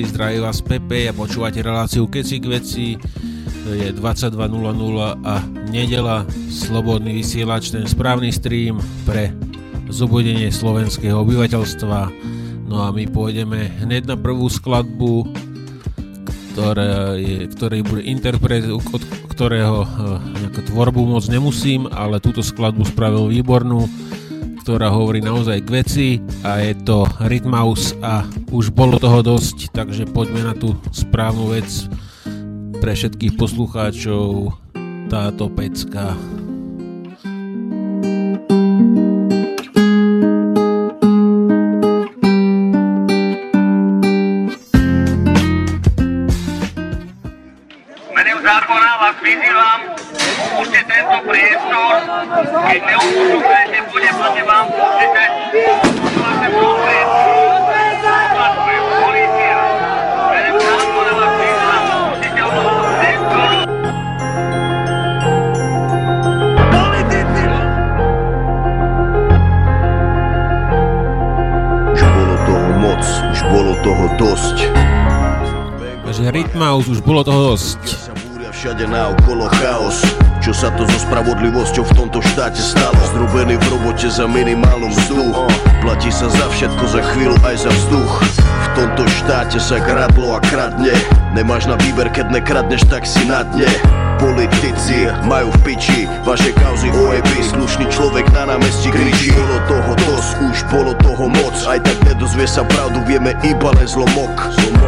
všetci, zdraví vás Pepe a počúvate reláciu Keci k veci. Je 22.00 a nedela, slobodný vysielač, ten správny stream pre zobudenie slovenského obyvateľstva. No a my pôjdeme hneď na prvú skladbu, ktoré je, ktorý bude interpret, od ktorého eh, nejakú tvorbu moc nemusím, ale túto skladbu spravil výbornú ktorá hovorí naozaj k veci a je to Rytmaus a už bolo toho dosť, takže poďme na tú správnu vec pre všetkých poslucháčov táto pecka. Bolo toho dosť. Takže Rytmaus už bolo toho dosť. Všade naokolo chaos. Čo sa to so spravodlivosťou v tomto štáte stalo? Zdrobený v robote za minimálnu mzdu Platí sa za všetko, za chvíľu aj za vzduch V tomto štáte sa kradlo a kradne Nemáš na výber, keď nekradneš, tak si na dne Politici majú v piči vaše kauzy ojeby Slušný človek na námestí kričí Bolo toho dosť, už bolo toho moc. Aj tak nedozvie sa pravdu, vieme iba len zlomok.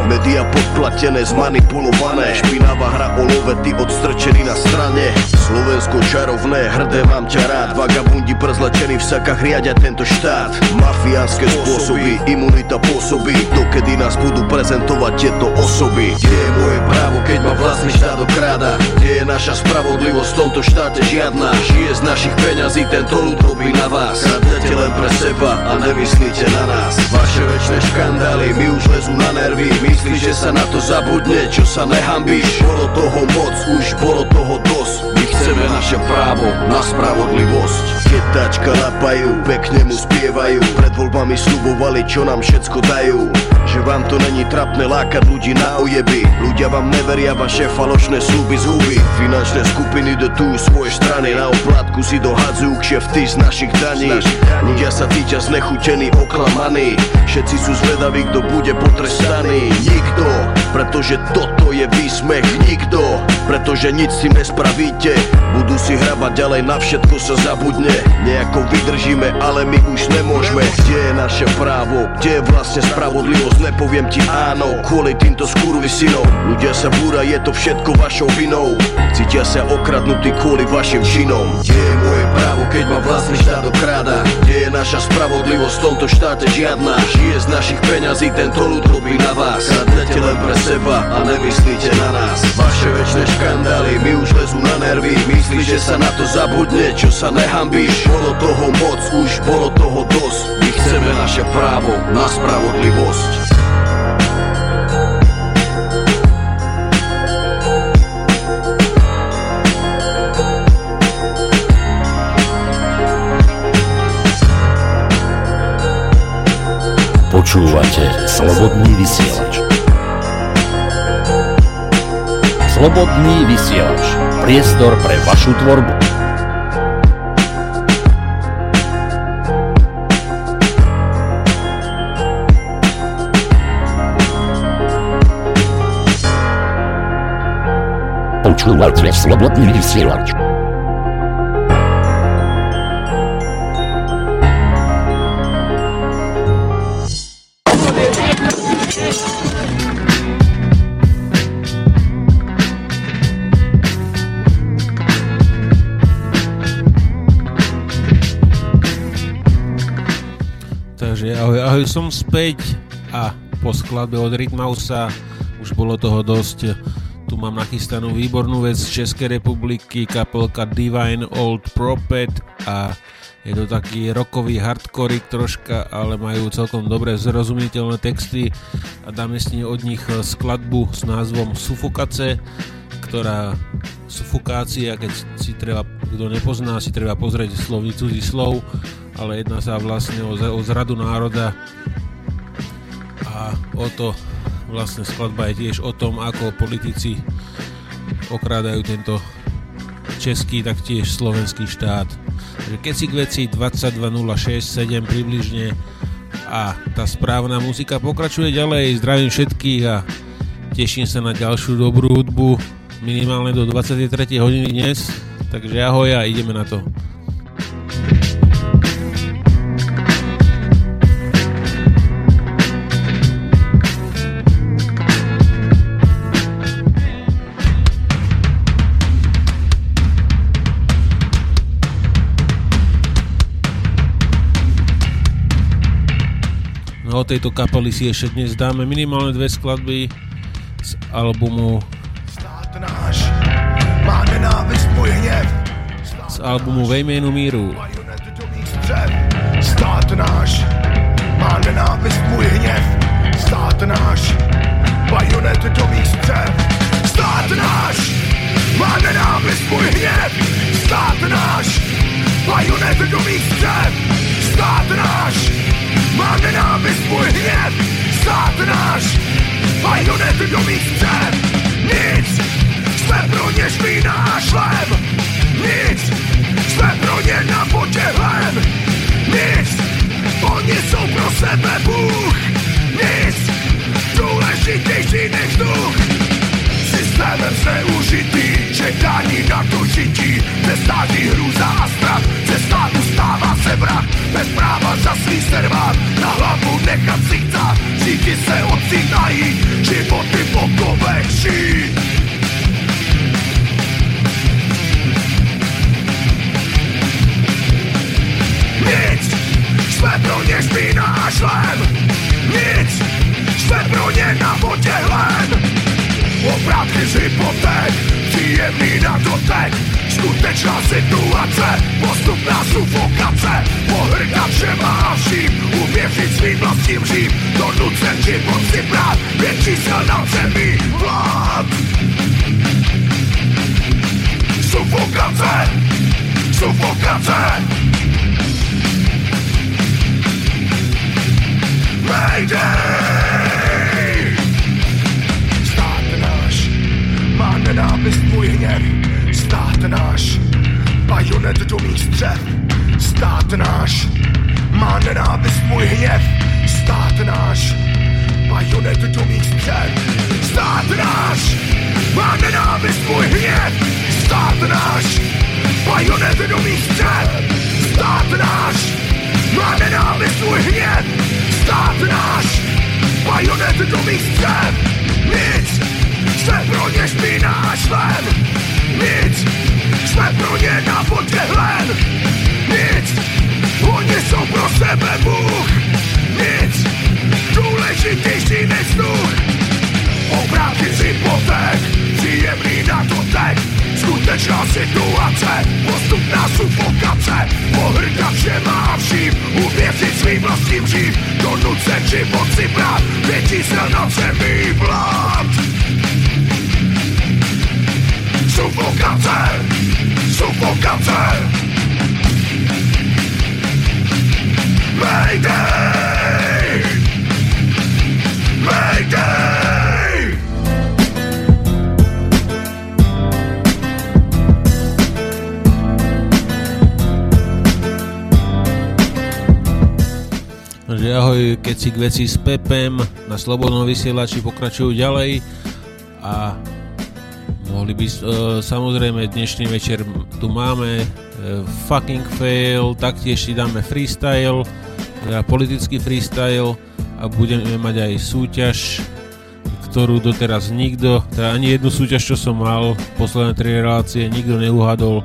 Media podplatené, zmanipulované. Špinavá hra o love, ty odstrčený na strane. Slovensko čarovné, hrdé mám ťa rád. Vagabundi prezlečení v sakách riadia tento štát. Mafiánske spôsoby, imunita pôsobí. Dokedy nás budú prezentovať tieto osoby? Kde je moje právo, keď ma vlastný štát okráda? Kde je naša spravodlivosť v tomto štáte žiadna? Žije z našich peňazí, tento ľud robí na vás. Kradnete len pre seba a nemyslíte na nás? Vaše väčšie škandály mi už lezú na nervy. Myslíš, že sa na to zabudne, čo sa nehambíš? Bolo toho moc, už bolo toho dosť chceme naše právo na spravodlivosť. Keď tačka lapajú, pekne mu spievajú. Pred voľbami slubovali, čo nám všetko dajú. Že vám to není trapné lákať ľudí na ojeby. Ľudia vám neveria vaše falošné sluby z huby. Finančné skupiny dotujú svoje strany. Na oplátku si dohadzujú kšefty z našich daní. Ľudia sa cítia znechutení, oklamaní. Všetci sú zvedaví, kto bude potrestaný. Nikto, pretože toto je výsmech. Nikto, pretože nič si nespravíte Budú si hrabať ďalej, na všetko sa zabudne. Nejako vydržíme, ale my už nemôžeme. Kde je naše právo, kde je vlastne spravodlivosť? Nepoviem ti áno, kvôli týmto skurvysinom Ľudia sa búra, je to všetko vašou vinou. Cítia sa okradnutí kvôli vašim činom. Kde je moje právo, keď ma vlastný štát okráda? Kde je naša spravodlivosť v tomto štáte žiadna? Žije z našich peňazí, tento ľud robí na vás. Kradnete len pre seba a nemyslíte na nás. Vaše väčšie škandály mi už lezú na nervy Myslíš, že sa na to zabudne, čo sa nehambíš Bolo toho moc, už bolo toho dosť My chceme naše právo na spravodlivosť Počúvate Slobodný vysielač. Slobodný vysielač. Priestor pre vašu tvorbu. Počúvate Slobodný vysielač. Ahoj, som späť a po skladbe od Rytmausa už bolo toho dosť. Tu mám nachystanú výbornú vec z Českej republiky, kapelka Divine Old Prophet a je to taký rokový hardcore troška, ale majú celkom dobré zrozumiteľné texty a dáme si od nich skladbu s názvom Sufokace, ktorá sufokácia, keď si treba, kto nepozná, si treba pozrieť slovnicu slov, ale jedná sa vlastne o, o zradu národa a o to vlastne skladba je tiež o tom, ako politici okrádajú tento český, tak tiež slovenský štát. Takže keď si k veci 22.06.7 približne a tá správna muzika pokračuje ďalej. Zdravím všetkých a teším sa na ďalšiu dobrú hudbu minimálne do 23. hodiny dnes. Takže ahoj a ideme na to. O tejto kapely si ešte dnes dáme minimálne dve skladby z albumu náš má nenávist můj hněv. z albumu Ve jménu míru. Stát náš má nenávist můj hněv. Stát náš bajonet do mých střev. Stát náš má nenávist můj hněv. Stát náš bajonet do mých střev. Stát náš má nenávist můj hněv. Stát náš bajonet do mých střev. Nic jsme pro ně šli na šlem. Nic jsme pro ně na potěhlem. Nic, oni jsou pro sebe Bůh. Nic, důležitější než duch. Systémem zneužitý, čekání na to žití, přestátí hrůza a strach, ze státu stává se vrak, bez práva za svý servát, na hlavu nechat chcát, říky se ocitají, životy po kovech žít. Nic, jsme pro ně špína a šlem Nic, jsme pro ně na potěhlem Obrátky z hypoték, příjemný na dotek Skutečná situace, postupná sufokace. Pohrdat všema a vším, uvěřit svým vlastním řím Donucen život si brát, větší sil na zemi. Vlád Sufokace, sufokace! Mayday! Má nenávist můj hněv. Stát náš bajonet do mých střev. Stát náš má nenávist můj hněv. Stát náš bajonet do mých střev. Stát náš má nenávist můj hněv. Stát náš bajonet do mých střev. Stát náš má nenávist můj hněv. Stát náš bajonet do mých střev. Nic, ně špína a šlem. Nic, pro ně na potěhlen. Nic, oni jsou pro sebe Bůh. Nic, důležitější než duch. Obráky z hypoték, příjemný na dotek. Skutečná situace, postupná sufokace. Pohrdat všema a vším, uvěřit svým vlastním řím Donucen život si brát, větší sil nad zemi vlád Sufokace, sufokace Mayday! Mayday! Takže ahoj, keď si k veci s Pepem na Slobodnom vysielači pokračujú ďalej a mohli by, uh, samozrejme dnešný večer tu máme uh, fucking fail, taktiež si dáme freestyle, teda politický freestyle a budeme mať aj súťaž, ktorú doteraz nikto, teda ani jednu súťaž, čo som mal, posledné tri relácie, nikto neuhadol,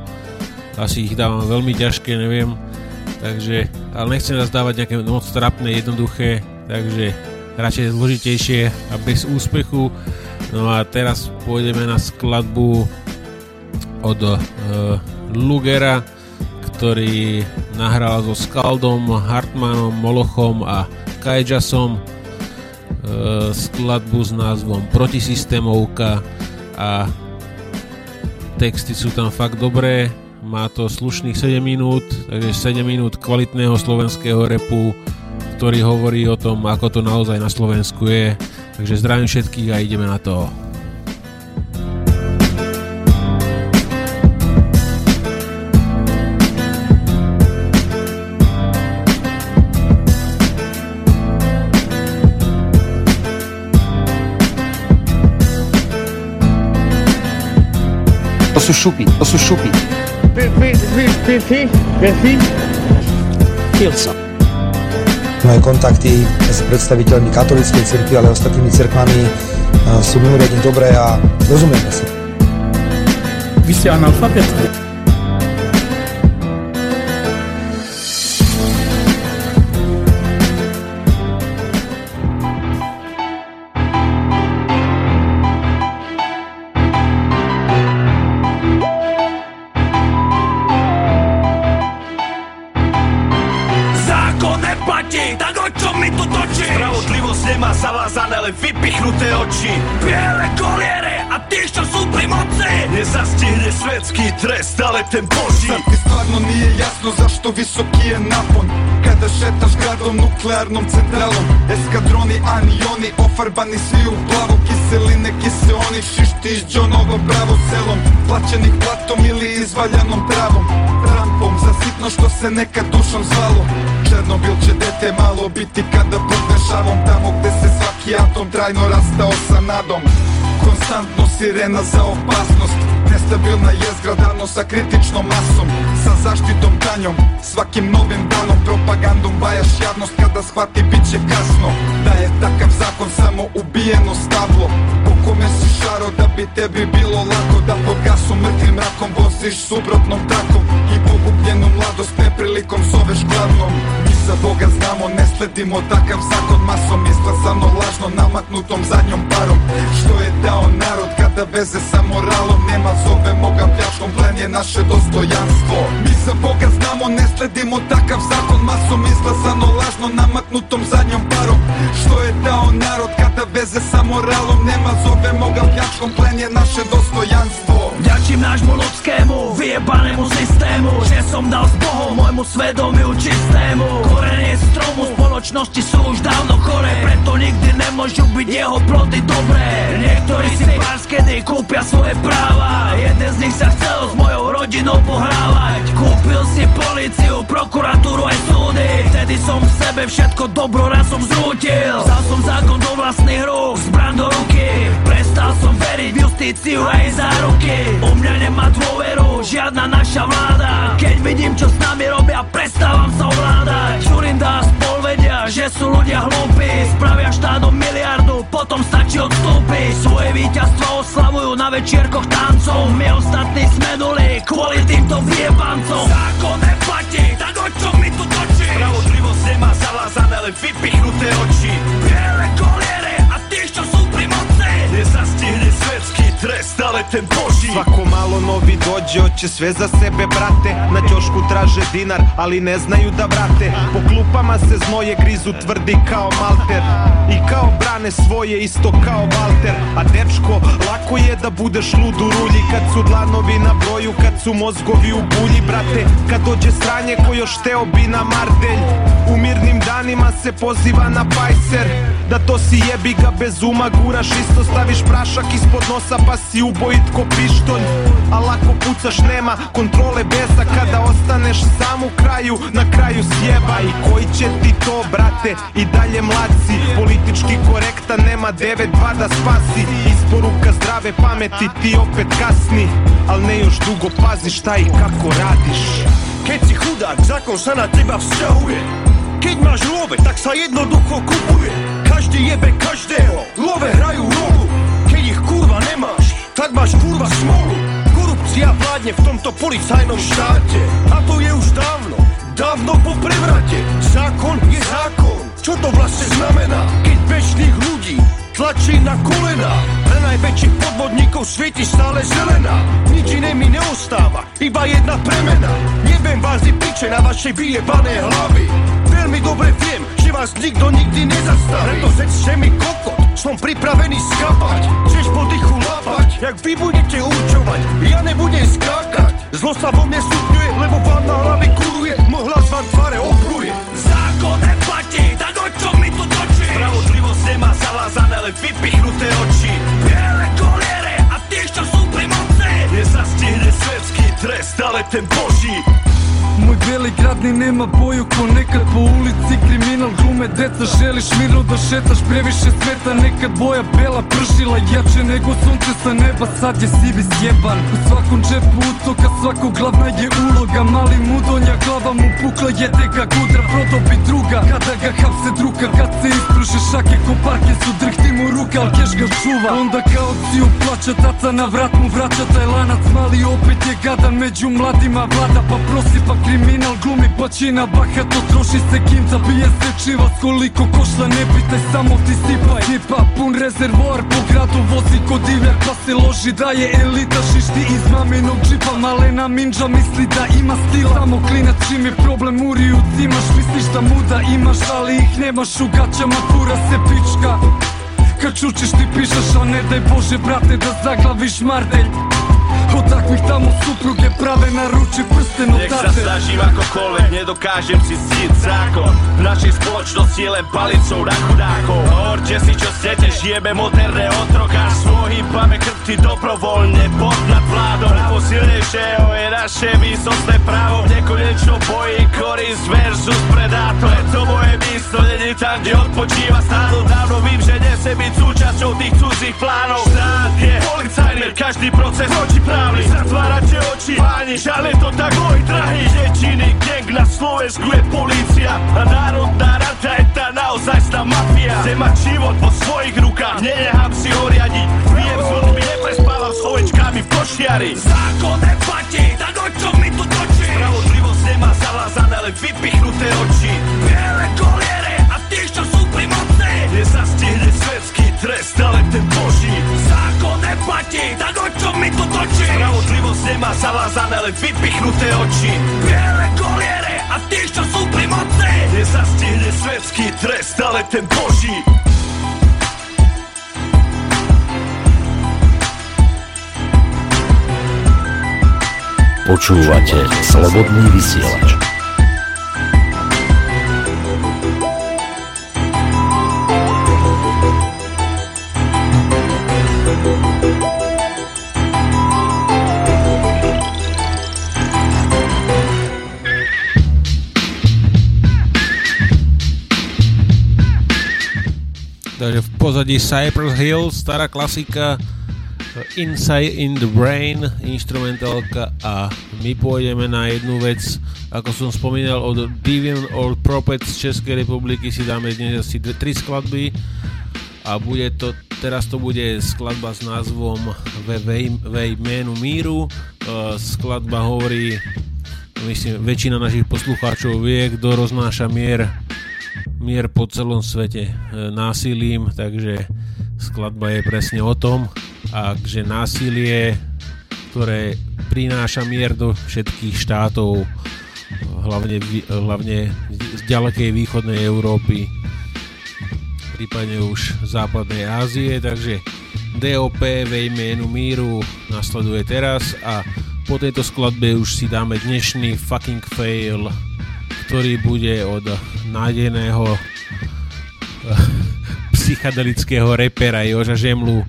asi ich dávam veľmi ťažké, neviem, takže, ale nechcem nás dávať nejaké moc trapné, jednoduché, takže radšej zložitejšie a bez úspechu. No a teraz pôjdeme na skladbu od uh, Lugera, ktorý nahral so Skaldom, Hartmanom, Molochom a Kajjasom uh, skladbu s názvom Protisystémovka a texty sú tam fakt dobré, má to slušných 7 minút, takže 7 minút kvalitného slovenského repu, ktorý hovorí o tom, ako to naozaj na Slovensku je. Takže zdravím všetkých a ideme na to. To sú šupy, to sú šupy. Hillsong. Moje kontakty s predstaviteľmi katolíckej cirkvi, ale ostatnými cirkvami e, sú mimoriadne dobré a rozumieme si. Vy ste analfabet? Nuklearnom centralom Eskadroni, anioni, ofarbani svi u plavo Kiseline, kiseoni, šišti iz Džonova bravo selom Plaćenih platom ili izvaljanom travom Rampom za sitno što se nekad dušom zvalo. Černobil će dete malo biti kada putne šavom. Tamo gde se svaki atom trajno rastao sa nadom. Konstantno sirena za opasnost Nestabilna je zgradano sa kritičnom masom Sa zaštitom danjom, svakim novim danom Propagandom bajaš javnost kada shvati bit će kasno. Da je takav zakon samo ubijeno stablo Po kome si šaro da bi tebi bilo lako Da po gasu mrtvim mrakom voziš suprotnom trakom I pogubljenu mladost neprilikom zoveš glavnom за Бога знамо не следимо такав закон Масом изгласано лажно намакнутом задњом паром. Што е дао народ када везе са моралом Нема зове мога пјашком плен е наше достојанство. Dostojanstvo Mi za Boga znamo ne sledimo takav zakon. Masom izglasano lažno namaknutom zadnjom parom. Što je dao narod kada veze sa moralom nema Zovemo ga pljačkom. Plen je naše dostojanstvo. Vďačím nášmu ľudskému, vyjebanému systému Že som dal s Bohom môjmu svedomiu čistému Korenie stromu spoločnosti sú už dávno chore Preto nikdy nemôžu byť jeho plody dobré Niektorí si pár kedy kúpia svoje práva. Jeden z nich sa chcel s mojou rodinou pohrávať it's your problem. Som v sebe všetko dobro raz som zrútil. Vzal som zákon do vlastných rúk, zbran do ruky. Prestal som veriť v justíciu aj záruky. U mňa nemá dôveru žiadna naša vláda. Keď vidím čo s nami robia, prestávam sa ovládať. Čurinda a spol vedia, že sú ľudia hlúpi. Spravia štátom miliardu, potom stačí odstúpiť. Svoje víťazstvo oslavujú na večierkoch tancov. My ostatní sme nuli kvôli týmto vyjebancom Zákon neplatí, tak o čo mi tu točí? Spravodlivosť nemá zavázané, len vypichnuté oči. Biele ale ten Boží Svako malo novi dođe, hoće sve za sebe brate. Na ćošku traže dinar, ali ne znaju da vrate Po klupama se znoje grizu tvrdi kao malter. I kao brane svoje isto kao Walter. A dečko, lako je da budeš lud u rulji. Kad su dlanovi na broju, kad su mozgovi u bulji Brate, kad dođe sranje ko još teo bi na mardelj. U mirnim danima se poziva na pajser Da to si jebi ga bez uma guraš Isto staviš prašak ispod nosa pa si ubojit ko pištolj A lako pucaš nema kontrole besa. Kada ostaneš sam u kraju, na kraju sjeba I koji će ti to brate i dalje mlad si Politički korektan nema 9-2 da spasi. Isporuka zdrave pameti ti opet kasni. Al ne još dugo pazi šta i kako radiš. Keď si chudák, zákon sa na teba vzťahuje. Keď máš love, tak sa jednoducho kupuje. Každý jebe každého, love hrajú rolu. Keď ich kurva nemáš, tak máš kurva smolu. Korupcia vládne v tomto policajnom štáte. A to je už dávno, dávno po prevrate. Zákon je zákon, čo to vlastne znamená? Keď bežných ľudí tlačí na kolena Pre najväčších podvodníkov svieti stále zelená. Nič iné mi neostáva, iba jedna premena. Neviem vás i piče na vaše vyjebané hlavy. Veľmi dobre viem, že vás nikto nikdy nezastaví. Preto zečte mi kokot, som pripravený skapať. Chceš po dychu jak vy budete určovať Ja nebudem skákať, zlo sa vo mne stupňuje Lebo vám na hlave kuruje, môj hlas vám tvare opruje Zákon neplatí, tak o čo mi tu točí? Spravodlivosť nemá zavázané, len vypichnuté oči. Biele koliere a tí, čo sú pri moci. Nezastihne svetský trest, ale ten boží Moj beli grad ni nema boju ko nekad po ulici Kriminal glume deca želiš mirno da šetaš previše sveta. Nekad boja bela pržila jače nego sunce sa neba. Sad je sivi sjeban U svakom džepu ucoka svakog glavna je uloga. Mali mudonja glava mu pukla jede ga gudra Prodobi druga. Kada ga hapse druga Kad se ispruže šake ko parke su drhti mu ruka Al keš ga čuva. Onda kao ciju plaća taca na vrat mu vraća taj lanac. Mali opet je gadan među mladima vlada pa prosipa Kriminal glumi pačina bahato troši se kinca Bije se čivac koliko košla ne pitaj samo ti sipaj. Tipa pun rezervoar po gradu vozi ko divljak pa se loži da je elita Šišti iz maminog džipa malena minđa misli da ima stila. Samo klinac čim je problem uri uzimaš misliš da muda imaš ali ih nemaš u gaćama kura se pička. Kad čučiš ti pišeš, a ne daj Bože brate da zaglaviš mardelj Od takvih tamo supruge prave na ruči prsten od Nech sa snažím akokoľvek, nedokážem si zíť zákon. V našej spoločnosti je len palicou na chudákov. Hovorte si čo chcete, žijeme moderné otrokárstvo Hýbame krpty dobrovoľne pod nad vládou Právo silnejšieho je naše výsostné právo V nekonečnom boji korist versus predátor. Preto moje místo není tam, kde odpočíva stádo. Dávno vím, že nesem byť súčasťou tých cudzích plánov. Štát je policajný, každý proces oči právny. Zatvárate oči, páni, ale to tak môj drahý Dečiny, gang na Slovensku je polícia A národná rada je tá naozajstná mafia. Chcem mať život vo svojich rukách, nenechám si ho riadiť Pijem s ľuďmi, neprespávam s ovečkami v košiari Zákon neplatí, tak o čo mi tu točíš? Spravodlivosť nemá zavázané, ale vypichnuté oči. Biele koliere a tí, čo sú pri moci. Nezastihne svetský trest, ale ten boží. Zákon neplatí, tak o čo mi tu točíš? Spravodlivosť nemá zavázané, ale vypichnuté oči. Biele koliere tí, čo sú pri moci Nezastihne svetský trest, ale ten boží Počúvate Slobodný vysielač. Takže v pozadí Cypress Hill, stará klasika Inside in the Brain, instrumentálka a my pôjdeme na jednu vec, ako som spomínal od Divian Old Prophet z Českej republiky si dáme dnes asi dve, tri skladby a bude to, teraz to bude skladba s názvom Ve, ve, ve jménu míru, uh, skladba hovorí myslím, väčšina našich poslucháčov vie, kto roznáša mier mier po celom svete e, násilím, takže skladba je presne o tom, že násilie, ktoré prináša mier do všetkých štátov, hlavne, hlavne z ďalekej východnej Európy, prípadne už západnej Ázie, takže DOP ve jménu míru nasleduje teraz a po tejto skladbe už si dáme dnešný fucking fail, ktorý bude od nádejného psychedelického repera Joža Žemlu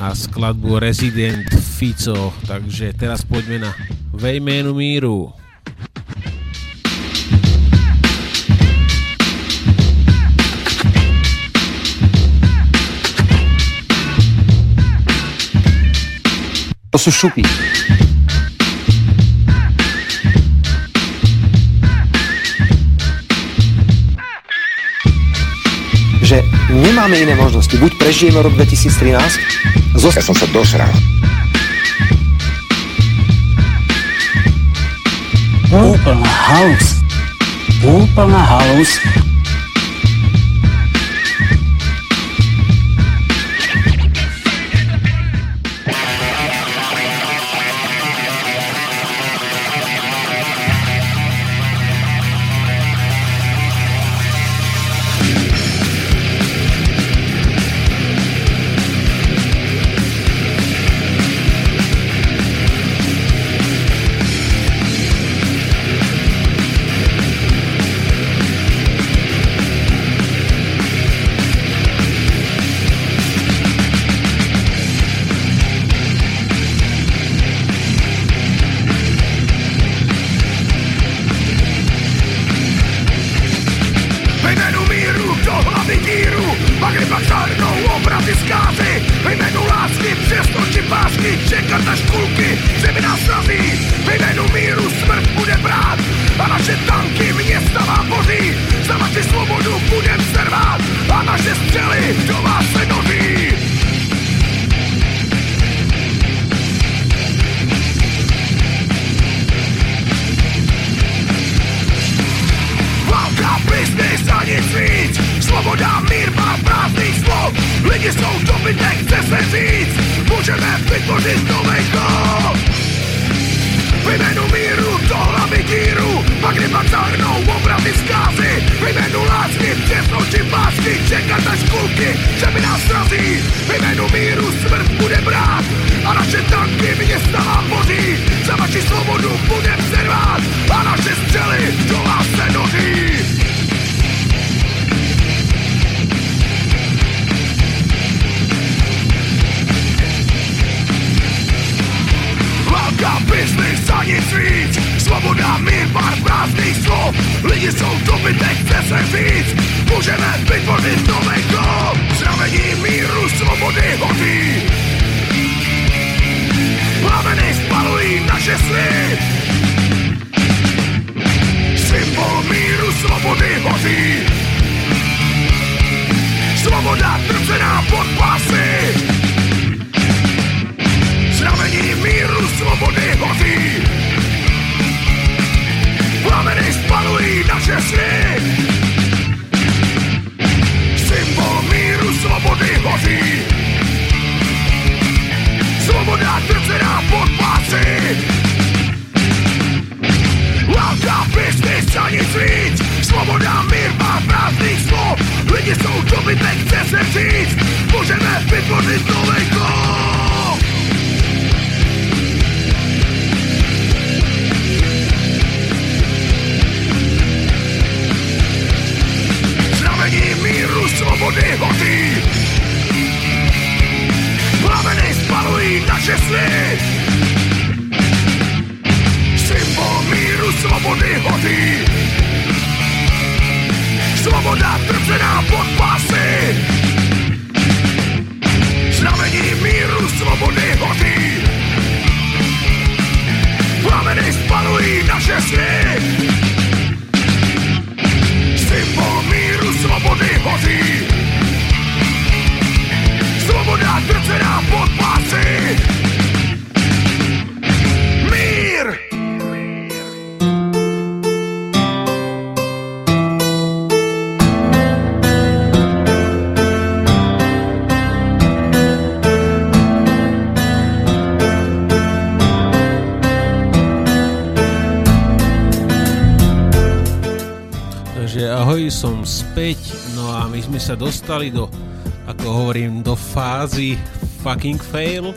a skladbu Resident Fico. Takže teraz poďme na Ve jménu míru. To sú šupy. Nemáme iné možnosti. Buď prežijeme rok 2013, zost... Ja som sa dosral. Úplná halus. Úplná halus. Naše tanky města vám boří, za vaši svobodu budem servát a naše střely do vás se noří. Válka, biznis a nic víc, svoboda, mír, má prázdných slov, lidi jsou dobytek, chce se říct, můžeme vytvořit nový díru, pak kdy pak zahrnou obrazy zkázy, v jménu lásky, přesnosti pásky, čekat až kulky, že mi nás srazí, v jménu míru smrt bude brát. A naše tanky města vám boří, za vaši svobodu budem servát. A naše střely do vás se noří. Válka, biznis a nic víc Svoboda, mír, pár prázdných slov. Lidi jsou dobytek, chce se říct Můžeme vytvořit nový kop Znamení míru, svobody hoří Plameny spalují naše sny. Symbol míru, svobody hoří Svoboda trcená pod pásy Znamení míru, svobody hoří. Plameny spalují naše sny. Symbol míru, svobody hoří. Svoboda trcená pod pásy Válka, biznis a nic víc. Svoboda, mír, má prázdných slov. Lidi jsou dobytek, chce se říct Můžeme vytvořit nový sa dostali do, ako hovorím, do fázy fucking fail,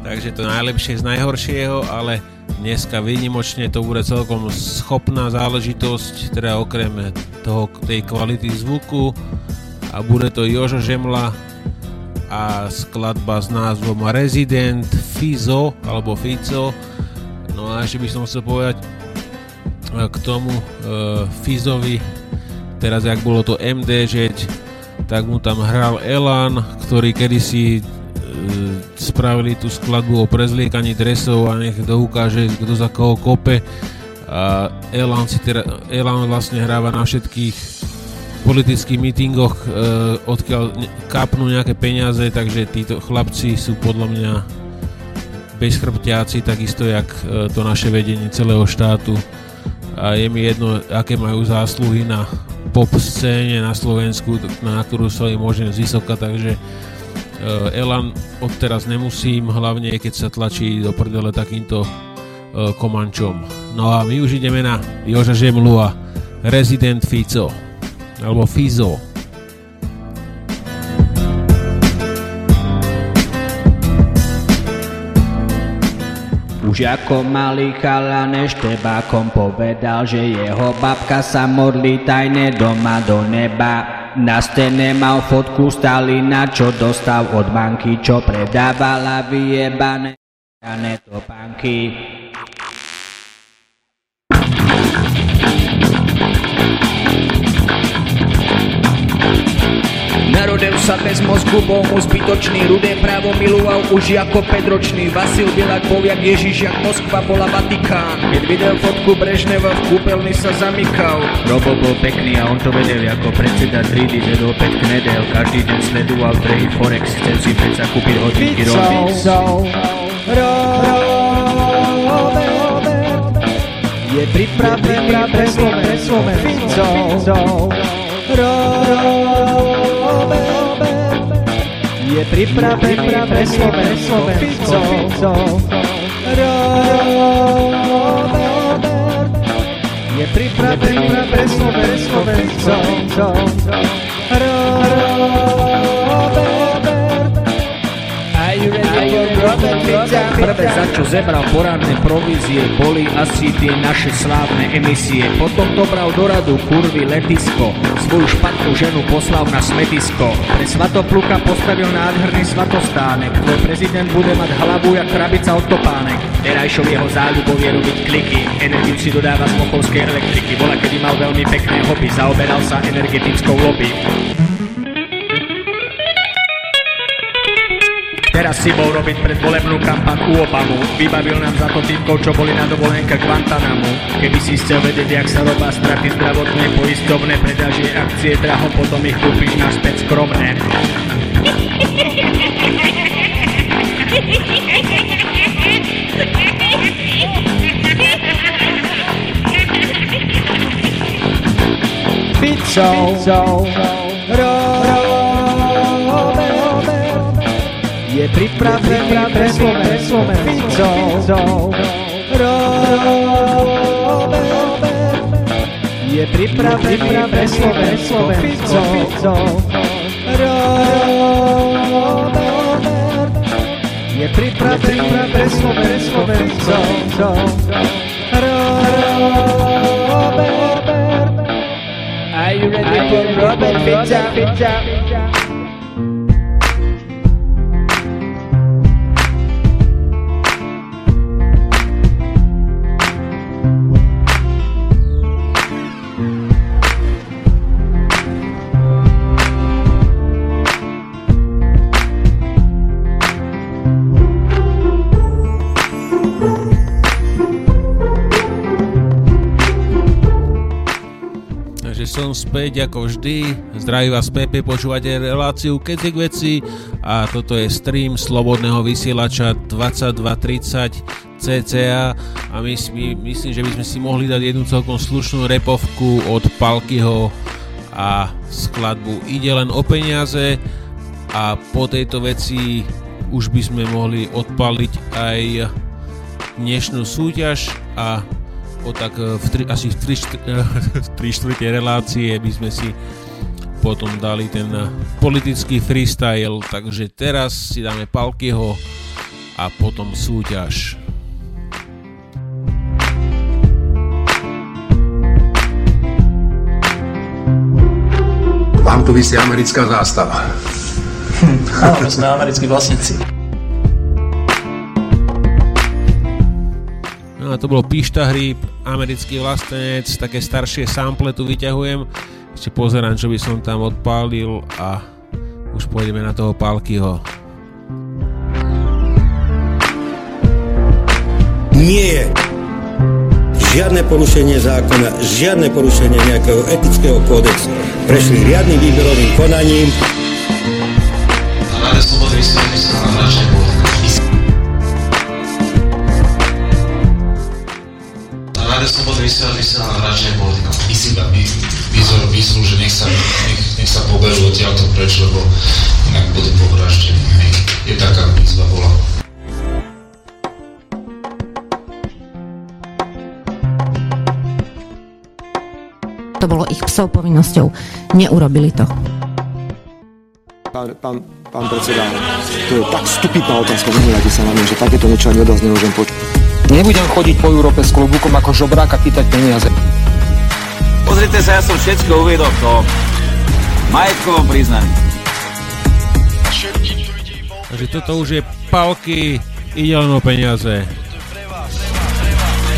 takže to najlepšie z najhoršieho, ale dneska výnimočne to bude celkom schopná záležitosť, teda okrem toho, tej kvality zvuku a bude to Jožo Žemla a skladba s názvom Resident Fizo alebo Fico no a ešte by som chcel povedať e, k tomu e, Fizovi teraz jak bolo to MD žeť tak mu tam hral Elan ktorý kedysi e, spravili tú skladbu o prezliekaní dresov a nech to ukáže kto za koho kope a Elan, si teda, Elan vlastne hráva na všetkých politických mítingoch, e, odkiaľ kápnú nejaké peniaze, takže títo chlapci sú podľa mňa bezchrbtiaci, takisto jak e, to naše vedenie celého štátu. A je mi jedno, aké majú zásluhy na pop scéne na Slovensku, na ktorú sa môžem z vysoka, takže e, Elan odteraz nemusím, hlavne keď sa tlačí do prdele takýmto e, komančom. No a my už ideme na Joža Žemlu a Resident Fico alebo Fizo. Už ako malý chalan eštebákom povedal, že jeho babka sa modlí tajne doma do neba. Na stene mal fotku Stalina, čo dostal od banky, čo predávala vyjebané topánky. Narodil sa bez mozgu, bol mu zbytočný, rudé právo miloval už ako 5 ročný. Vasil Bilak bol jak Ježiš, jak Moskva bola Vatikán. Keď videl fotku Brežneva v kúpeľni sa zamykal. Robo bol pekný a on to vedel, ako predseda tridy vedol Pet Knedel. Každý deň sledoval trhy Forex, chcel si predsa kúpiť hodinky Rolex. Je pripravený pre Slovencov. Je pripravený pre Slovencov. Je pripravený pre Slovencov. Prvé za čo zebral poradné provízie boli asi tie naše slávne emisie. Potom dobral do radu kurvy letisko, svoju špatnú ženu poslal na smetisko. Pre svatopluka postavil nádherný svatostánek, tvoj prezident bude mať hlavu jak krabica od topánek. Terajšou jeho záľubou je robiť kliky, energiu si dodáva z mokovskej elektriky. Bola kedy mal veľmi pekné hobby, zaoberal sa energetickou lobby. Teraz si bol robiť predvolebnú kampaň u Obamu. Vybavil nám za to týmkov, čo boli na dovolenke Guantanamu. Keby si chcel vedieť, jak sa robá straty zdravotné, poistovné, predažie akcie draho, potom ich kúpiš naspäť skromné. Pizzou, pripravený pre Slovencov. Je pripravený pre Slovencov. Je pripravený pre Slovencov. Are you ready for Robert Pizza? Som späť ako vždy. Zdraví vás Pepe, počúvate reláciu Kecik veci a toto je stream Slobodného vysielača 2230 CCA a my, my, myslím, že by sme si mohli dať jednu celkom slušnú repovku od Palkyho a skladbu Ide len o peniaze a po tejto veci už by sme mohli odpaliť aj dnešnú súťaž a o tak e, v tri, asi v 3 štvrte relácie by sme si potom dali ten e, politický freestyle, takže teraz si dáme Palkyho a potom súťaž. Vám tu vysí americká zástava. Áno, sme americkí vlastníci. To bolo Pišta Hríb, americký vlastenec, také staršie sample tu vyťahujem. Ešte pozerám, čo by som tam odpálil a už pôjdeme na toho Palkyho. Nie žiadne porušenie zákona, žiadne porušenie nejakého etického kódexu. Prešli riadnym výberovým konaním. Rádio Slobody vysielaní sa na hračnej Rádio Slobody vysielaní sa na hračnej politika. By si iba výzor výzvu, že nech sa, nech, nech sa poberú odtiaľto preč, lebo inak budú povraždení. Hej. Je taká výzva bola. To bolo ich psov povinnosťou. Neurobili to. Pán, pán, pán predseda, to je tak stupidná otázka, nehľadí sa na mňa, že takéto niečo ani od vás nemôžem počuť. Nebudem chodiť po Európe s klobúkom ako žobrák a pýtať peniaze. Pozrite sa, ja som všetko uviedol v tom majetkovom priznaní. Takže toto už je palky, ide len o peniaze.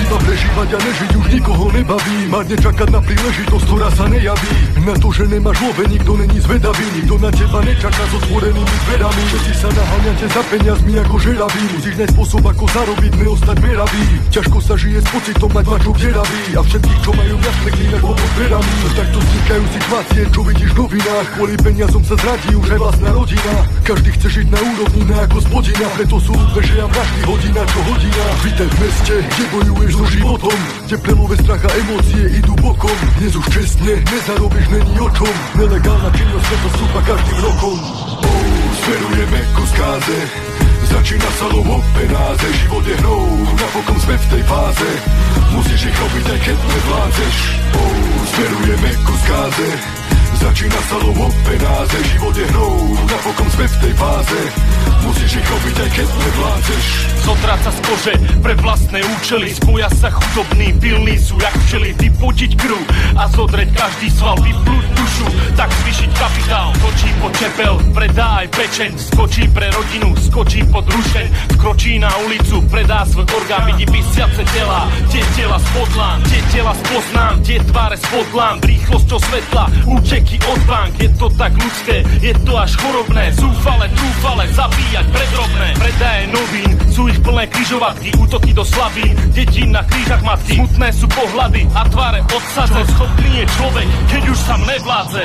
Iba prežívať a nežiť už nikoho nebaví. Mať nečakať na príležitosť, ktorá sa nejaví. Na to, že nemáš love, nikto není zvedavý. Nikto na teba nečaká s otvorenými dverami. Všetci sa naháňate za peniazmi ako žeraví Musíš nájsť spôsob ako zarobiť, neostať meravý. Ťažko sa žije s pocitom mať mačok žeravý A všetkých, čo majú viac pekných ako pod dverami. Takto vznikajú situácie, čo vidíš v novinách. Kvôli peniazom sa zradí už aj vlastná rodina. Každý chce žiť na úrovni, ne ako spodina. Preto sú že a vraždy hodina čo hodina. Vítaj v meste, kde bojuješ so životom Kde prelové strach a emócie idú bokom. Dnes už čestne, nezarobíš, není o čom. Nelegálna činnosť to stúpa každým rokom. Oh, Smerujeme ku skáze Začína sa lov penáze. Život je hrou, napokon sme v tej fáze. Musíš ich robiť aj keď nevládzeš oh, Smerujeme ku skáze Začína sa lov penáze. Život je hrou, napokon sme v tej fáze Musíš ich aj keď nevládzeš. Zotráca z kože pre vlastné účely. Spoja sa chudobní, pilní sú jak včely. Vypotiť krv a zodreť každý sval. Vyplúť dušu, tak zvyšiť kapitál. Skočí po čepel, predá aj pečeň. Skočí pre rodinu, skočí pod rušeň. Vkročí na ulicu, predá svoj orgán. Vidí vysiace tela, tie tela spodlán Tie tela spoznám, tie tváre spodlám Rýchlosťou svetla, úteky od bank. Je to tak ľudské, je to až chorobné. Zúfale, trúfale, zabíjať predrobné Predaje novín, sú ich plné kryžovatky Útoky do slabín, detí na krížach matky. Smutné sú pohľady a tváre odsadze. Schopný je človek, keď už sám nevládze.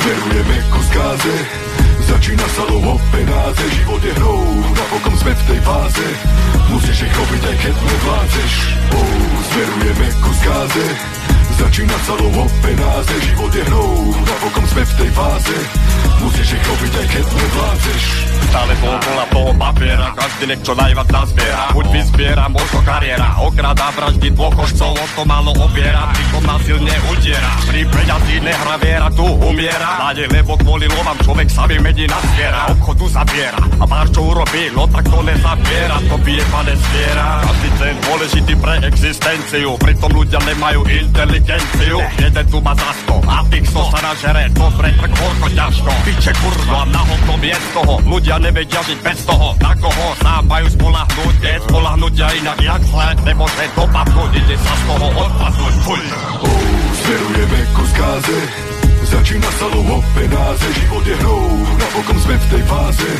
Smerujeme ku skáze Začína sa lov o penáze. Život je hrou, napokon sme v tej fáze. Musíš ich robiť aj keď nevládzeš. Oh, Smerujeme ku skáze Začína sa lov o penáze Život je hrou, napokon sme v tej fáze. Musíš ich robiť aj keď nevládzeš. Stále dookola toho papiera Každý nech čo najviac nazbiera. Buď vyzbiera, možno kariéra. Okrada vraždy dôchodcov O to málo obiera. Pritom násilne utiera. Pri peňazí nehra viera Tu umiera Nádej, lebo kvôli lovám človek sa vymení na zviera Obchodu zabiera. A pár čo urobí, no tak to nezabiera. To bije pane zviera Každý cent dôležitý pre existenciu. Pritom ľudia nemajú inteligenciu Jeden tu má za sto A tých sto sa nažere Dobre, tak horko ťažko. Piče kurva, na hovno z toho Ľudia nevedia žiť bez toho. Na koho sa majú spolahnúť Nie spolahnutia inak jak zle Nemôže dopadnúť, ide sa z toho odpadnúť Fuj. Smerujeme ku skáze Začína sa lov o penáze Život je hrou, napokon sme v tej fáze.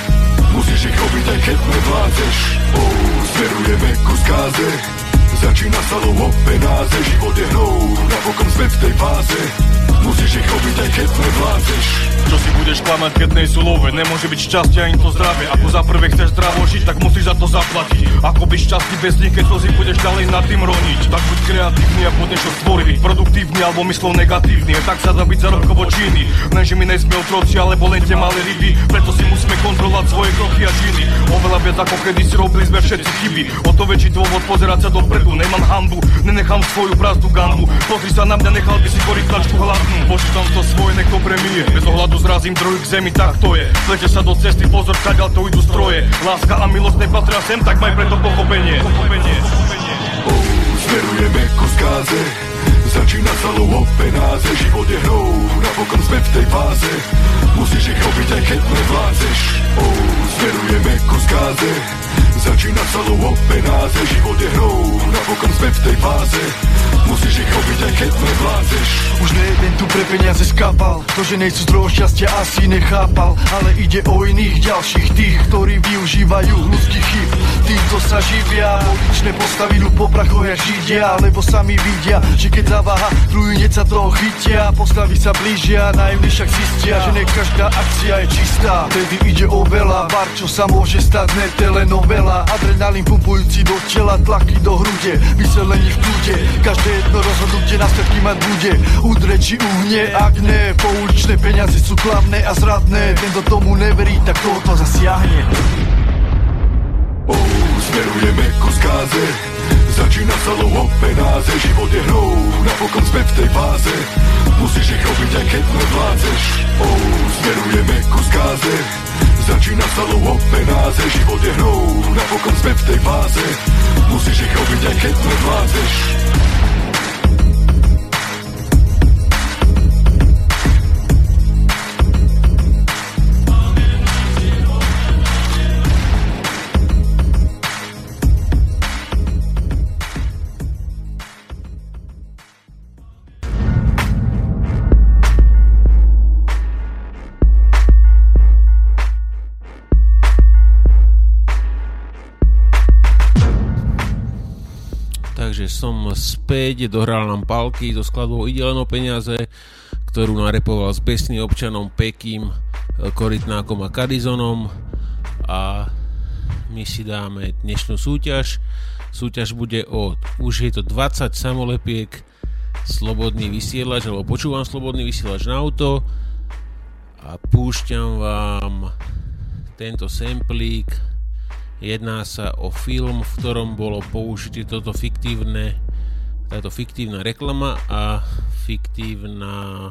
Musíš ich robiť aj keď nevládzeš. Oh, Smerujeme ku skáze Začína sa lov o penáze Život je hrou, napokon sme v tej fáze Musíš ich robiť aj keď nevládzeš. Čo si budeš klamať, keď nej sú love? Nemôže byť šťastie ani to zdravie. Ako za prvé chceš zdravo žiť, tak musíš za to zaplatiť. Ako byť šťastný bez nich, keď si budeš ďalej nad tým roniť? Tak buď kreatívny a poď niečo stvoriť produktívny alebo myslov negatívny. Tak sa dá byť zarobkovo činy Lenže my nejsme otroci, alebo len tie malé ryby. Preto si musíme kontrolovať svoje kroky a činy. Oveľa viac ako kedy si robili sme všetci chyby. O to väčší dôvod pozerať sa dopredu. Nemám hambu, nenechám svoju brazdu gambu. Pozri sa na mňa, nechal by si koriť tlačku hladnú Počítam to svoje, to premije. Bez ohľadu zrazím druhý k zemi, tak to je. Plete sa do cesty, pozor, kaďal to idú stroje. Láska a milosť nepatria sem, tak maj preto pochopenie. Pochopenie, Smerujeme ku skáze Začína sa lov o penáze. Život je hrou, napokon sme v tej fáze. Musíš ich robiť aj keď nevládzeš oh, Smerujeme ku skáze Začína lov o penáze Život je hrou, napokon sme v tej fáze. Musíš ich robiť aj keď nevládzeš Už nejeden tu pre peniaze skápal To, že nejsú zdrojom šťastia asi nechápal. Ale ide o iných ďalších Tých, ktorí využívajú ľudských chyb. Týmto sa živia Poličné postavy idú po prachoch jak židia. Lebo sami vidia, že keď zaváha Druhý sa toho chytia. Postavy sa blížia, naivní však zistia Že ne každá akcia je čistá. Vtedy ide o veľa Bar, čo sa môže stať, ne telenovela? Adrenalín pumpujúci do tela, tlaky do hrude Vyselení v kľude, každé jedno rozhodnutie následky mať bude. Udre či uhne, ak ne Pouličné peniaze sú klamné a zradné. Ten do tomu neverí, tak toho to zasiahne. Smerujeme ku skáze Začína sa lov o penáze Život je hrou, napokon sme v tej fáze. Musíš ich robiť aj keď nevládzeš oh, Smerujeme ku skáze Začína sa lov o penáze Život je hrou, napokon sme v tej fáze. Musíš ich robiť aj keď nevládzeš takže som späť, dohral nám palky, do skladbou ide len o peniaze, ktorú narepoval s besným občanom Pekým, Korytnákom a Kadizonom a my si dáme dnešnú súťaž. Súťaž bude o, už je to 20 samolepiek, slobodný vysielač, alebo počúvam slobodný vysielač na auto a púšťam vám tento samplík jedná sa o film, v ktorom bolo použité toto fiktívne táto fiktívna reklama a fiktívna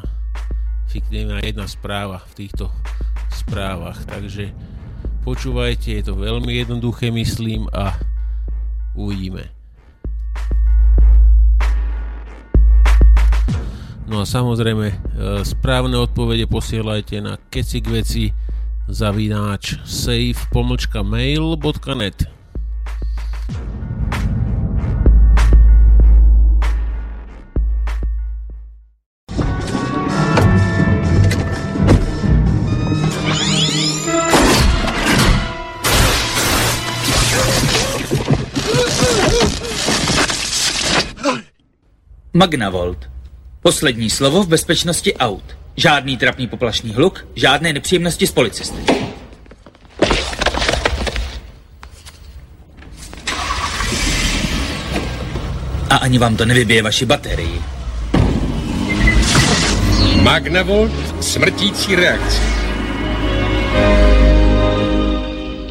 fiktívna jedna správa v týchto správach. Takže počúvajte, je to veľmi jednoduché myslím a uvidíme. No a samozrejme e, správne odpovede posielajte na kecikveci zavináč save.mail.net Magnavolt. Poslední slovo v bezpečnosti aut. Žádný trapný poplašný hluk, žádné nepříjemnosti s policisty. A ani vám to nevybije vaši baterii. Magnavolt smrtící reakce.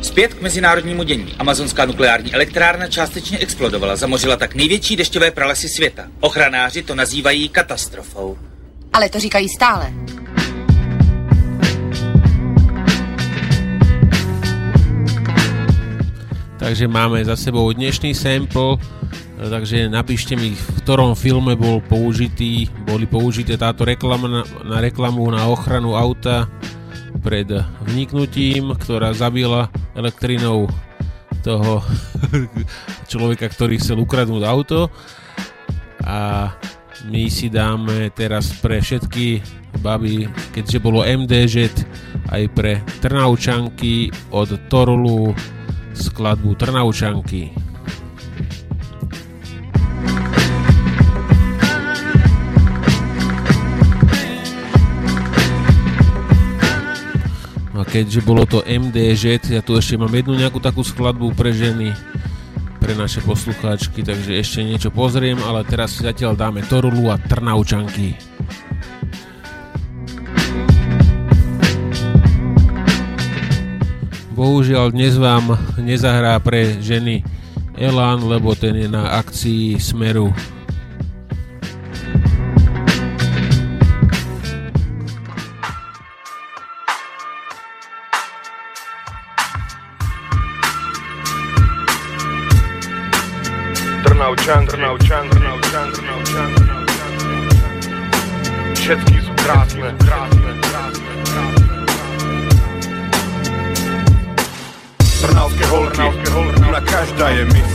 Zpět k mezinárodnímu dění. Amazonská nukleární elektrárna částečně explodovala, zamořila tak největší dešťové pralesy světa. Ochranáři to nazývají katastrofou. Ale to říkají stále. Takže máme za sebou dnešný sample, takže napíšte mi, v ktorom filme bol použitý, boli použité táto reklama na, na reklamu na ochranu auta pred vniknutím, ktorá zabila elektrinou toho človeka, ktorý chcel ukradnúť auto a my si dáme teraz pre všetky baby, keďže bolo MDŽ, aj pre Trnaučanky od Torulu skladbu Trnaučanky. A keďže bolo to MDŽ, ja tu ešte mám jednu nejakú takú skladbu pre ženy, pre naše poslucháčky, takže ešte niečo pozriem, ale teraz si zatiaľ dáme Torulu a Trnaučanky. Bohužiaľ dnes vám nezahrá pre ženy Elan, lebo ten je na akcii Smeru Trnaučan, Trnaučan, Trnaučan, Trnaučan, Všetky sú krásne, krásne, krásne, krásne. Trnavské holky, na každá je mis.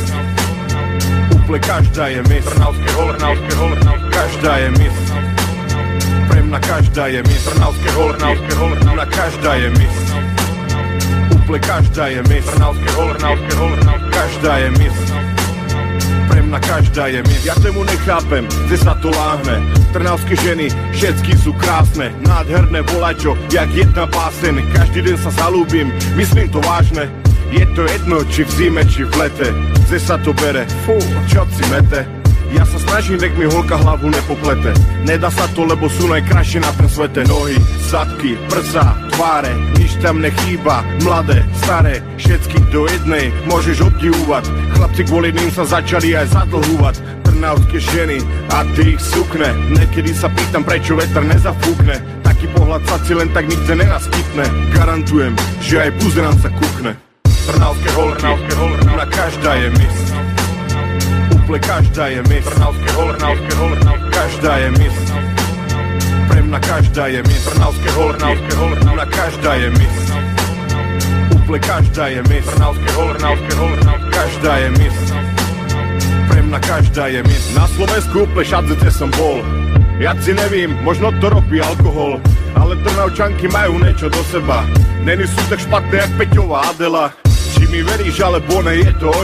Úplne každá je mis. Trnavské holky, každá je mis. Pre mňa každá je mis. Trnavské holky, na každá je mis. Úplne každá je mis. Trnavské holky, Trnavské holky, každá je mis mňa každá je mis. Ja tému nechápem, kde sa to láhne. Trnavské ženy, všetky sú krásne, nádherné volačo, jak jedna pásen. Každý deň sa zalúbim, myslím to vážne. Je to jedno, či v zime, či v lete. Kde sa to bere, fú, čo si mete. Ja sa snažím, nech mi holka hlavu nepoplete. Nedá sa to, lebo sú najkrajšie na ten svete. Nohy, zadky, prsa, tváre Nič tam nechýba, mladé, staré Všetky do jednej môžeš obdivovať. Chlapci kvôli ním sa začali aj zadlhúvať. Trnavské ženy a ty ich sukne. Niekedy sa pýtam, prečo vetr nezafúkne. Taký pohľad sa si len tak nikde nenaskytne. Garantujem, že aj buzerán sa kúkne Trnavské holky, Trnavské holky, na každá je mis Úplne každá je mis Trnavské holky, Trnavské holky, každá je mis Pre mňa každá je mis Trnavské holky, Trnavské na každá je mis Úplne každá je mis Trnavské holky, Trnavské holky, každá je mis Pre mňa každá je mis Na Slovensku úplne všade, kde som bol. Ja si nevím, možno to robí alkohol Ale Trnavčanky majú niečo do seba. Není sú tak špatné, jak Peťová Adela. Či mi veríš, alebo ne, je to o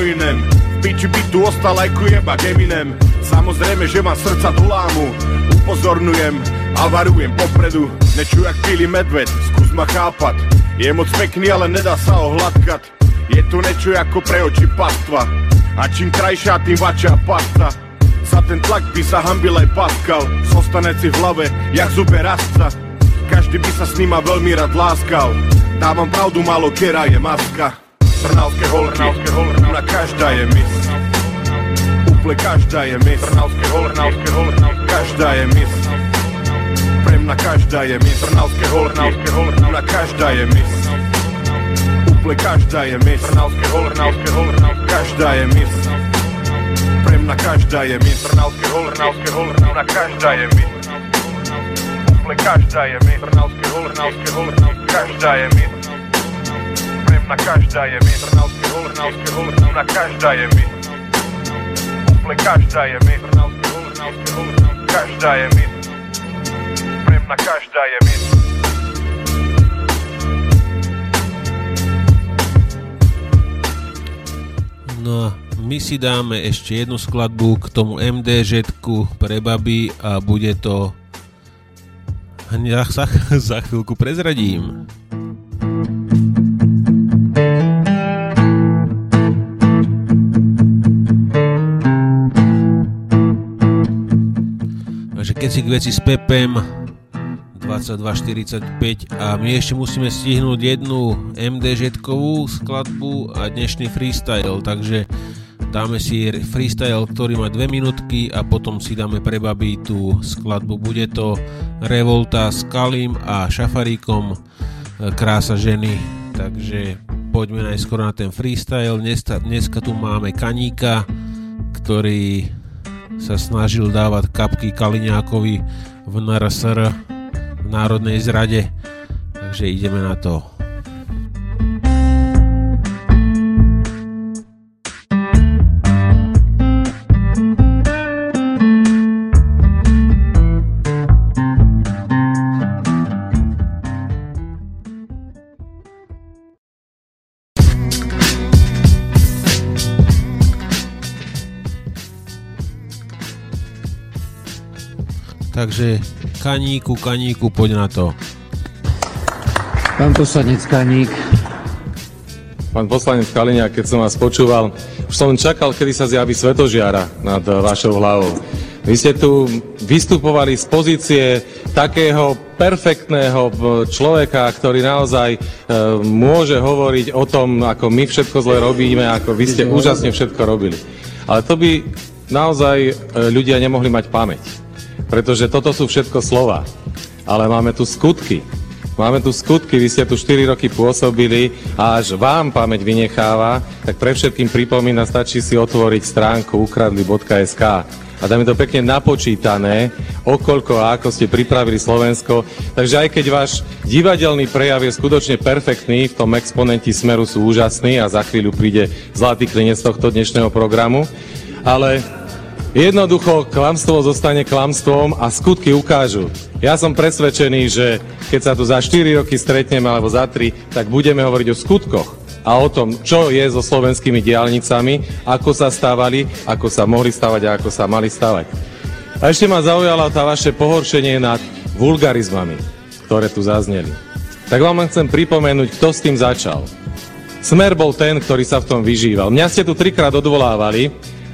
piči by tu ostal aj kujebak Eminem. Samozrejme, že mám srdca do lámu Upozorňujem a varujem popredu. Nečuj jak pili medved, skús ma chápať. Je moc pekný, ale nedá sa ho Je tu nečo ako pre oči pastva. A čím krajšia, tým vačia pasta. Za ten tlak by sa hambil aj Pascal. Zostane si v hlave, jak zube rastca. Každý by sa s nima veľmi rád láskal. Dávam pravdu, malo kera je maska. Trnavské holky, na každá je mis Úplne každá je mis Trnavské holky, každá je mis Pre mňa každá je mis Trnavské holky, na každá je mis Úplne každá je mis Trnavské holky, každá je mis Pre mňa každá je mis Trnavské holky, na každá je mis Úplne každá je mis Trnavské holky, každá je mis na každá je mi. Trnavské hole, Trnavské hole, na každá je mi. Úplne každá je mi. Trnavské hole, Trnavské hole, každá je mi. Prem na každá je mi. No my si dáme ešte jednu skladbu k tomu MDŽ pre baby a bude to ja sa za chvíľku prezradím. Keci k veci s Pepem 22.45 a my ešte musíme stihnúť jednu MDŽ-kovú skladbu a dnešný freestyle, takže dáme si freestyle, ktorý má 2 minútky a potom si dáme pre babi tú skladbu. Bude to Revolta s Kalim a Šafaríkom Krása ženy, takže poďme najskôr na ten freestyle. Dneska, dneska tu máme Kaníka, ktorý sa snažil dávať kapky Kaliňákovi v NRSR v Národnej zrade. Takže ideme na to. Takže kaníku, kaníku, poď na to. Pán poslanec Kaník. Pán poslanec Kalinia, keď som vás počúval, už som čakal, kedy sa zjaví svetožiara nad vašou hlavou. Vy ste tu vystupovali z pozície takého perfektného človeka, ktorý naozaj e, môže hovoriť o tom, ako my všetko zle robíme, ako vy ste úžasne všetko robili. Ale to by naozaj e, ľudia nemohli mať pamäť pretože toto sú všetko slova. Ale máme tu skutky. Máme tu skutky, vy ste tu 4 roky pôsobili a až vám pamäť vynecháva, tak pre všetkým pripomína, stačí si otvoriť stránku ukradli.sk a je to pekne napočítané, okoľko a ako ste pripravili Slovensko. Takže aj keď váš divadelný prejav je skutočne perfektný, v tom exponenti Smeru sú úžasní a za chvíľu príde zlatý klinec tohto dnešného programu, ale Jednoducho klamstvo zostane klamstvom a skutky ukážu. Ja som presvedčený, že keď sa tu za 4 roky stretneme alebo za 3, tak budeme hovoriť o skutkoch a o tom, čo je so slovenskými diálnicami, ako sa stávali, ako sa mohli stavať a ako sa mali stavať. A ešte ma zaujalo tá vaše pohoršenie nad vulgarizmami, ktoré tu zazneli. Tak vám len chcem pripomenúť, kto s tým začal. Smer bol ten, ktorý sa v tom vyžíval. Mňa ste tu trikrát odvolávali,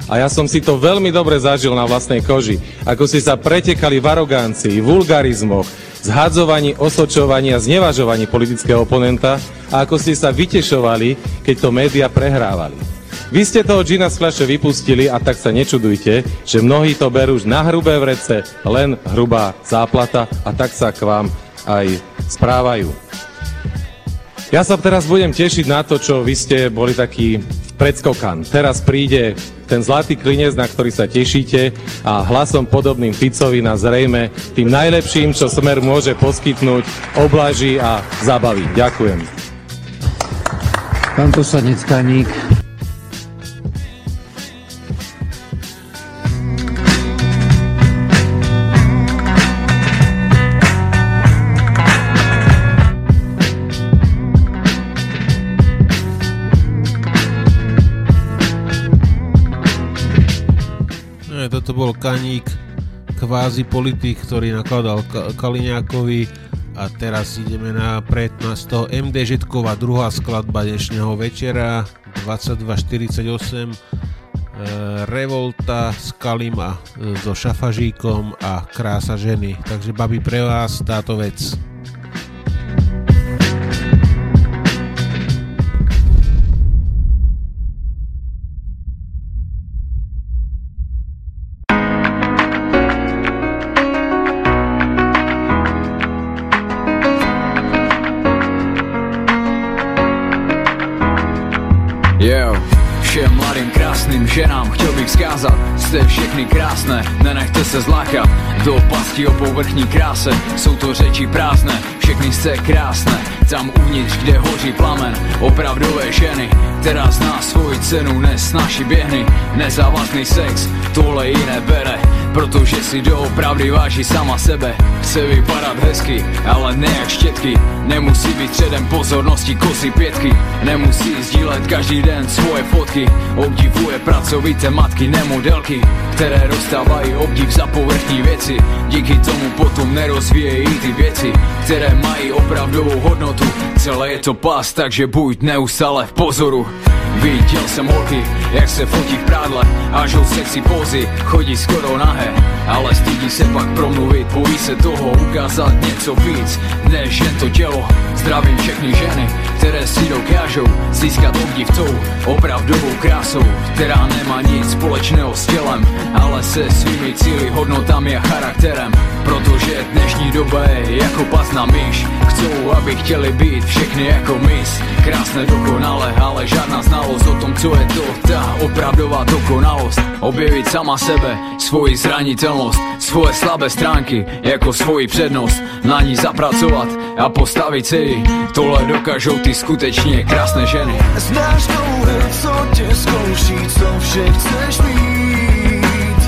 a ja som si to veľmi dobre zažil na vlastnej koži. Ako si sa pretekali v arogancii, vulgarizmoch, zhadzovaní, osočovaní a znevažovaní politického oponenta a ako ste sa vytešovali, keď to média prehrávali. Vy ste toho džina z fľaše vypustili a tak sa nečudujte, že mnohí to berú už na hrubé vrece, len hrubá záplata a tak sa k vám aj správajú. Ja sa teraz budem tešiť na to, čo vy ste boli taký predskokan. Teraz príde ten zlatý klinec, na ktorý sa tešíte a hlasom podobným Ficovi na zrejme tým najlepším, čo Smer môže poskytnúť, oblaží a zabaví. Ďakujem. Pán poslanec Kaník. Toto bol Kaník, kvázi politik, ktorý nakladal Kaliňákovi a teraz ideme na pred z toho MDŽ-ková druhá skladba dnešného večera 2248 e, Revolta s Kalima e, so Šafažíkom a Krása ženy. Takže babi pre vás táto vec. Pasti o povrchní kráse. Jsou to řeči prázdné, všechny jste krásné. Tam uvnitř, kde hoří plamen Opravdové ženy Která zná svoji cenu, nesnáší běhny Nezávazný sex, tohle jiné bere Protože si doopravdy váží sama sebe. Chce vypadat hezky, ale ne jak štětky. Nemusí být středem pozornosti kosy pětky. Nemusí sdílet každý den svoje fotky. Obdivuje pracovité matky, nemodelky Které dostávají obdiv za povrchní věci. Díky tomu potom nerozvíjejí ty věci Které mají opravdovou hodnotu. Celé je to pas, takže buď neustále v pozoru Viděl jsem holky, jak se fotí v prádle A žou sexy pózy, chodí skoro nahé Ale stydí se pak promluvit, bojí se toho ukázat něco víc Než jen to tělo. Zdravím všechny ženy, které si dokážou Získat obdiv tou opravdovou krásou Která nemá nic společného s tělem Ale se svými cíly, hodnotami a charakterem. Protože dnešní doba je jako pas na myš Chcou, aby chtěli být všechny jako mis Krásné dokonale, ale žádná znalost o tom, co je to ta opravdová dokonalost. Objevit sama sebe, svoji zranitelnost Svoje slabé stránky jako svoji přednost. Na ní zapracovat a postavit si Tohle dokážou ty skutečně krásné ženy. Znáš touhle, co tě zkouší, co vše chceš mít.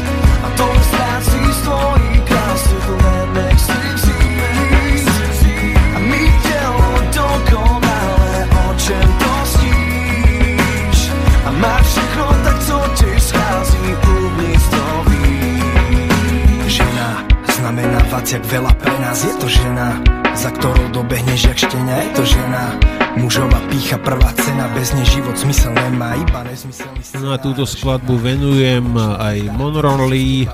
A to ztrácí z tvojí krásy, to nenech si vzít A mít tělo dokonale, o čem to sníš A máš všechno tak, co ti schází, uvnitř to víš. Žena znamená vať jak veľa pre nás, je to žena za ktorou dobehneš jak štenia, je to žena. Mužová pícha, prvá cena, bez nej život zmysel nemá, iba nezmyselný No a túto skladbu venujem aj Monron Lee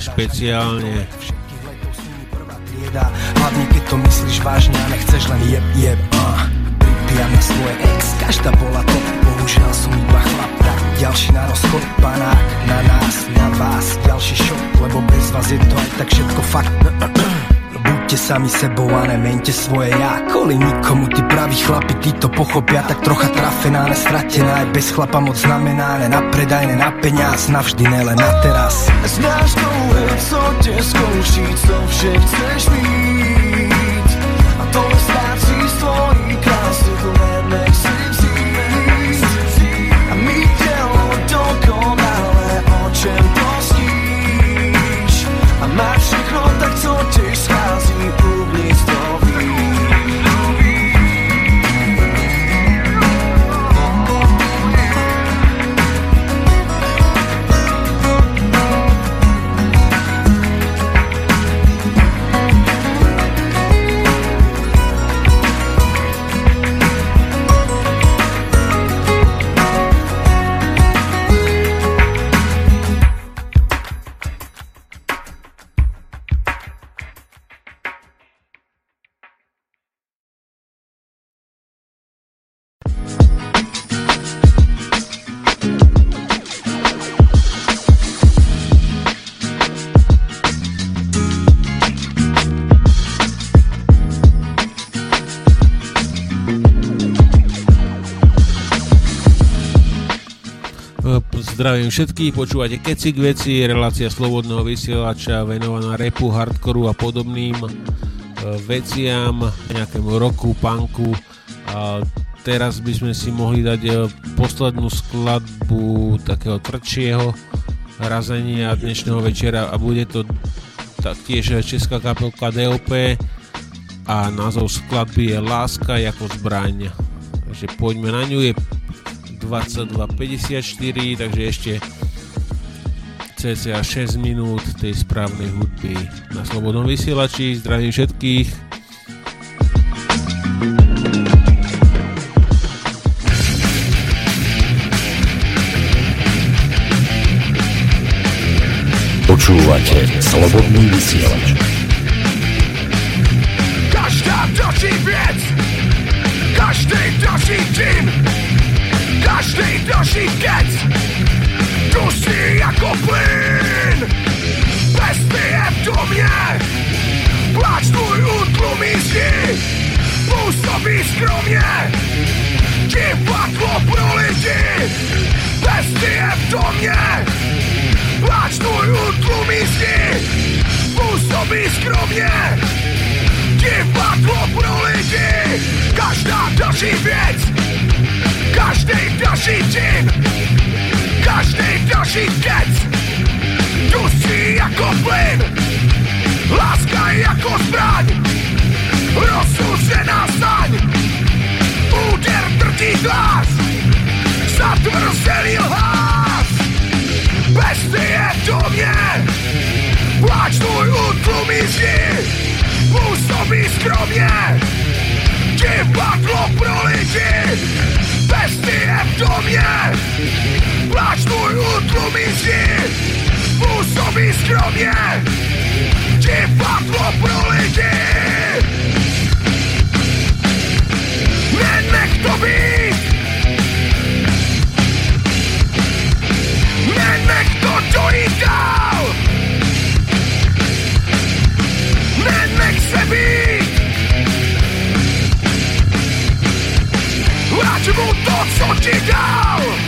špeciálne. Hlavne keď to myslíš vážne a nechceš len jeb, jeb. Pripijam na svoje ex, každá bola to. Bohužiaľ som iba chlap, tak ďalší na rozchod Panák. Na nás, na vás, ďalší šok Lebo bez vás je to aj tak všetko fakt Buďte sami sebou a nemente svoje ja. Kvôli nikomu tí praví chlapi, tí to pochopia. Tak trocha trafená, ale stratená Aj bez chlapa moc znamená, ne na predaj, ne na peniaz Navždy, ne len na teraz. Znáš koule, co tě zkouší, co vše chceš mít. A to strácí z tvojí krásy, to nenech si vzít. A mít tělo dokonale, o čem to sníš A máš Zdravím všetkých, počúvate Kecik veci, relácia slobodného vysielača venovaná repu, hardkoru a podobným e, veciam, nejakému roku, punku. A teraz by sme si mohli dať e, poslednú skladbu takého tvrdšieho razenia dnešného večera a bude to taktiež česká kapelka DOP a názov skladby je Láska ako zbraň. Takže poďme na ňu, je 22.54, takže ešte cca 6 minút tej správnej hudby na Slobodnom vysielači. Zdravím všetkých. Počúvate Slobodný vysielač. Každá další věc, každý další tým, každý další kec, dusí jako plyn. Bez je v domě, pláč tvůj utlumí zdi, působí skromně, divadlo pro lidi. Bez je v domě, pláč tvůj utlumí zdi, působí skromně, divadlo pro lidi. Každá další věc, každý další tým, každý další kec, dusí jako plyn, láska jako zbraň, rozsušená saň, úder drtí hlas, zatvrzelý hlas, bestie do mě, pláč tvůj utlumí zdi, působí skromně, divadlo pro lidi, bestie v domě, pláč tvůj utlumí zdi, působí skromně, divadlo pro lidi. Nenech to být, nenech to dojít dál, nenech se být. Vrať mu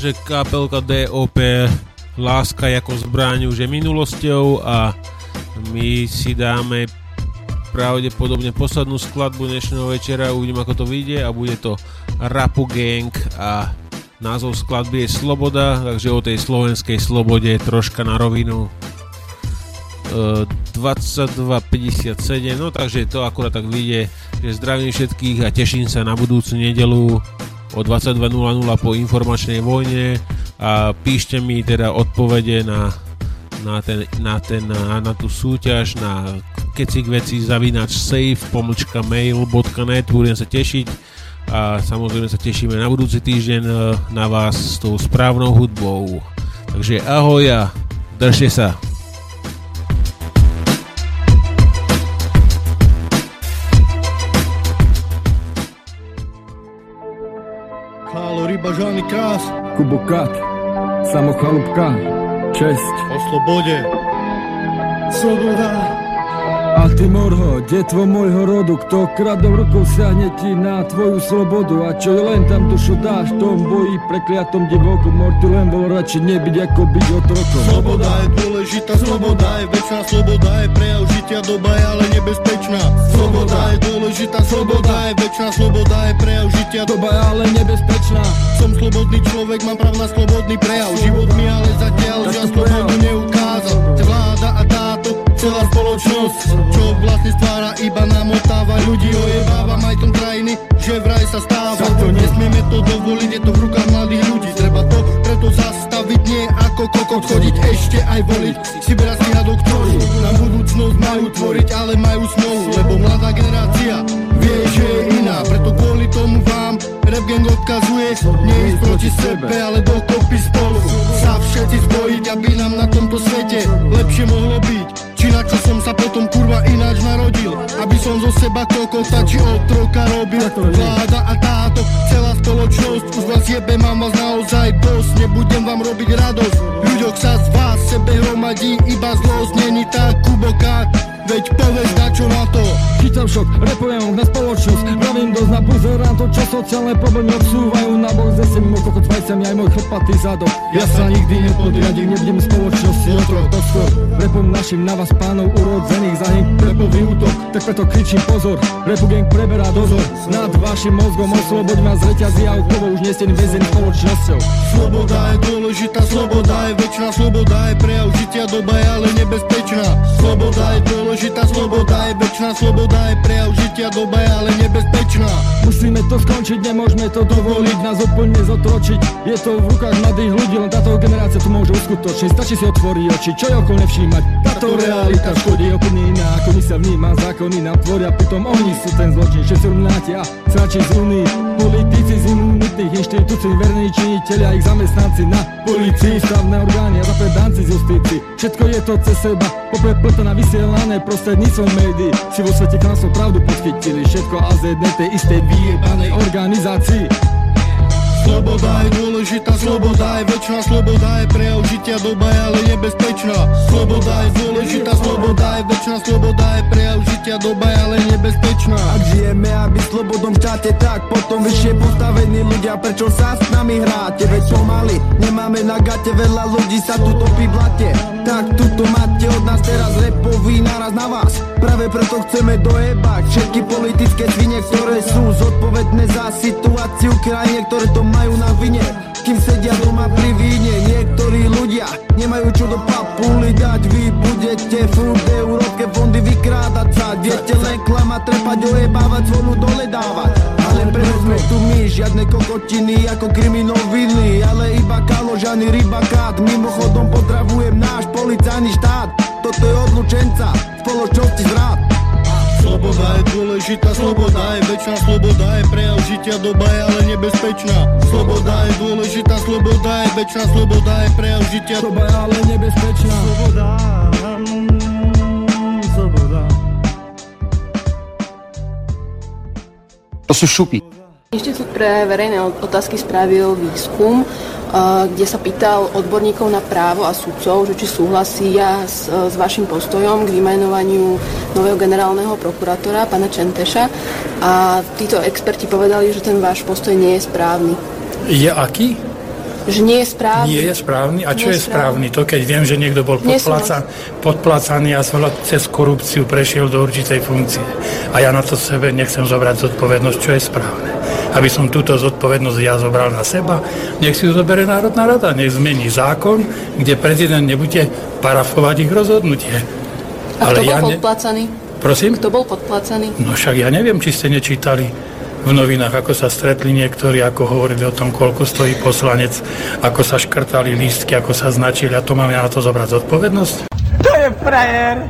Takže kapelka DOP Láska ako zbraň už je minulosťou a my si dáme pravdepodobne poslednú skladbu dnešného večera, uvidím ako to vyjde a bude to Rapu Gang a názov skladby je Sloboda, takže o tej slovenskej slobode troška na rovinu. E, 22.57, no takže to akurát tak vyjde, že zdravím všetkých a teším sa na budúcu nedelu o 22.00 po informačnej vojne a píšte mi teda odpovede na, na, ten, na, ten, na, na tú súťaž na kecik veci zavinač safe pomlčka mail.net budem sa tešiť a samozrejme sa tešíme na budúci týždeň e, na vás s tou správnou hudbou. Takže ahoj a držte sa bažani kras, kubukat, samohalupka, čest, oslobolje, sloboda. A ty morho, detvo môjho rodu, kto kradou rukou siahne ti na tvoju slobodu A čo len tam dušu dáš, tom boji prekliatom divoku Mor ty len bol radšej nebyť ako byť otrokom Sloboda je dôležitá, sloboda je väčšiná, sloboda je prejav žitia, doba je ale nebezpečná. Sloboda je dôležitá, sloboda je väčšiná, sloboda je prejav žitia, doba je ale nebezpečná. Som slobodný človek, mám práv na slobodný prejav, život mi ale zatiaľ žiaľ slobodu neukázal. Vláda a táto celá spoločnosť, čo vlastne stvára iba namotáva ľudí, ojebáva majtom krajiny, že vraj sa stáva. Nesmieme to dovoliť, je to v rukách mladých ľudí, treba to preto zastaviť, nie ako kokot chodiť, ešte aj voliť. Si berácky hadok, ktorí na budúcnosť majú tvoriť, ale majú smolu, lebo mladá generácia vie, že je iná, preto kvôli tomu vám Rap gang odkazuje, neísť proti sebe, ale dokopy spolu. Sa všetci spojiť, seba kokota či otroka robil Vláda a táto, celá spoločnosť Už vás jebe, mám vás naozaj dosť Nebudem vám robiť radosť. Ľuďok sa z vás sebe hromadí Iba zlosť, není tak kuboká sociálne problémy odsúvajú Na bok zase mimo kokot vajcami aj môj chlpatý zadok. Ja sa nikdy nepodriadím, nebudem spoločnosti otrok To skôr repom našim na vás pánov urodzených za ním repový útok. Tak preto kričím pozor, repu gang preberá dozor. Nad vašim mozgom osloboď ma z reťazí a okolo už nie ste väzený spoločnosťou. Sloboda je dôležitá, sloboda je väčšiná, sloboda je prejav žitia, doba je ale nebezpečná. Sloboda je dôležitá, sloboda je väčšiná, sloboda je prejav žitia, doba je ale nebezpečná. Musíme to skončiť, nemôžeme to dovoliť, nás úplne zotročiť Je to v rukách mladých ľudí, len táto generácia to môže uskutočniť. Stačí si otvoriť oči, čo je okolo nevšímať Táto realita škodí úplne iná, ako my sa vníma. Zákony nám tvoria, pritom oni sú ten zločin Že sú rovnáti a srači z únii Politici z imunitných inštitúcií, verní činiteľi a ich zamestnanci na policii Stavné orgány a zapredanci z justícii. Všetko je to cez seba, poprepletená vysielané prostredníctvom médií. Si vo svete krásnu pravdu podchytili. Všetko a z jednej tej istej vyjebanej organizacji. Sloboda je dôležitá, sloboda je väčšiná, sloboda je prejav žitia, doba je ale nebezpečná. Sloboda je dôležitá, sloboda je väčšiná, sloboda je prejav žitia, doba je ale nebezpečná. Ak žijeme a byť slobodom v štáte, tak potom vyššie postavení ľudia, prečo sa s nami hráte? Veď pomaly, nemáme na gate, veľa ľudí sa tu topí v blate. Tak tuto máte od nás teraz repový naraz na vás. Práve preto chceme dojebať všetky politické svine, ktoré sú zodpovedné za situáciu krajine, ktoré to majú na vine. Kým sedia doma pri víne, niektorí ľudia nemajú čo do papuly dať. Vy budete furt európske fondy vykrádať sa. Viete len klamať, trepať, ojebávať, zvonu dole dávať. Ale prečo sme tu my, žiadne kokotiny ako kriminoviny, ale iba kaložany, rybakát. Mimochodom potrebujem náš policajný štát. Toto je odlučenca, spoločnosti zrad. Sloboda je dôležitá, sloboda je väčšiná, sloboda je prejav žitia, doba je ale nebezpečná. Sloboda je dôležitá, sloboda je väčšiná, sloboda je prejav žitia, doba je ale nebezpečná. Sloboda, sloboda. To sú šupy. Inštitút pre verejné otázky spravil výskum, kde sa pýtal odborníkov na právo a sudcov, že či súhlasia s, s vašim postojom k vymenovaniu nového generálneho prokurátora, pána Čenteša. A títo experti povedali, že ten váš postoj nie je správny. Je aký? Že nie je správny. Nie je správny. A čo Nie je správny? To keď viem, že niekto bol podpláca, podplácaný a cez korupciu prešiel do určitej funkcie. A ja na to sebe nechcem zobrať zodpovednosť, čo je správne. Aby som túto zodpovednosť ja zobral na seba, nech si ju zobere Národná rada, nech zmení zákon, kde prezident nebude parafovať ich rozhodnutie. A kto bol ja ne... podplácaný? Prosím? Kto bol podplácaný? No však ja neviem, či ste nečítali v novinách, ako sa stretli niektorí, ako hovorili o tom, koľko stojí poslanec, ako sa škrtali lístky, ako sa značili a to mám ja na to zobrať zodpovednosť? To je frajer.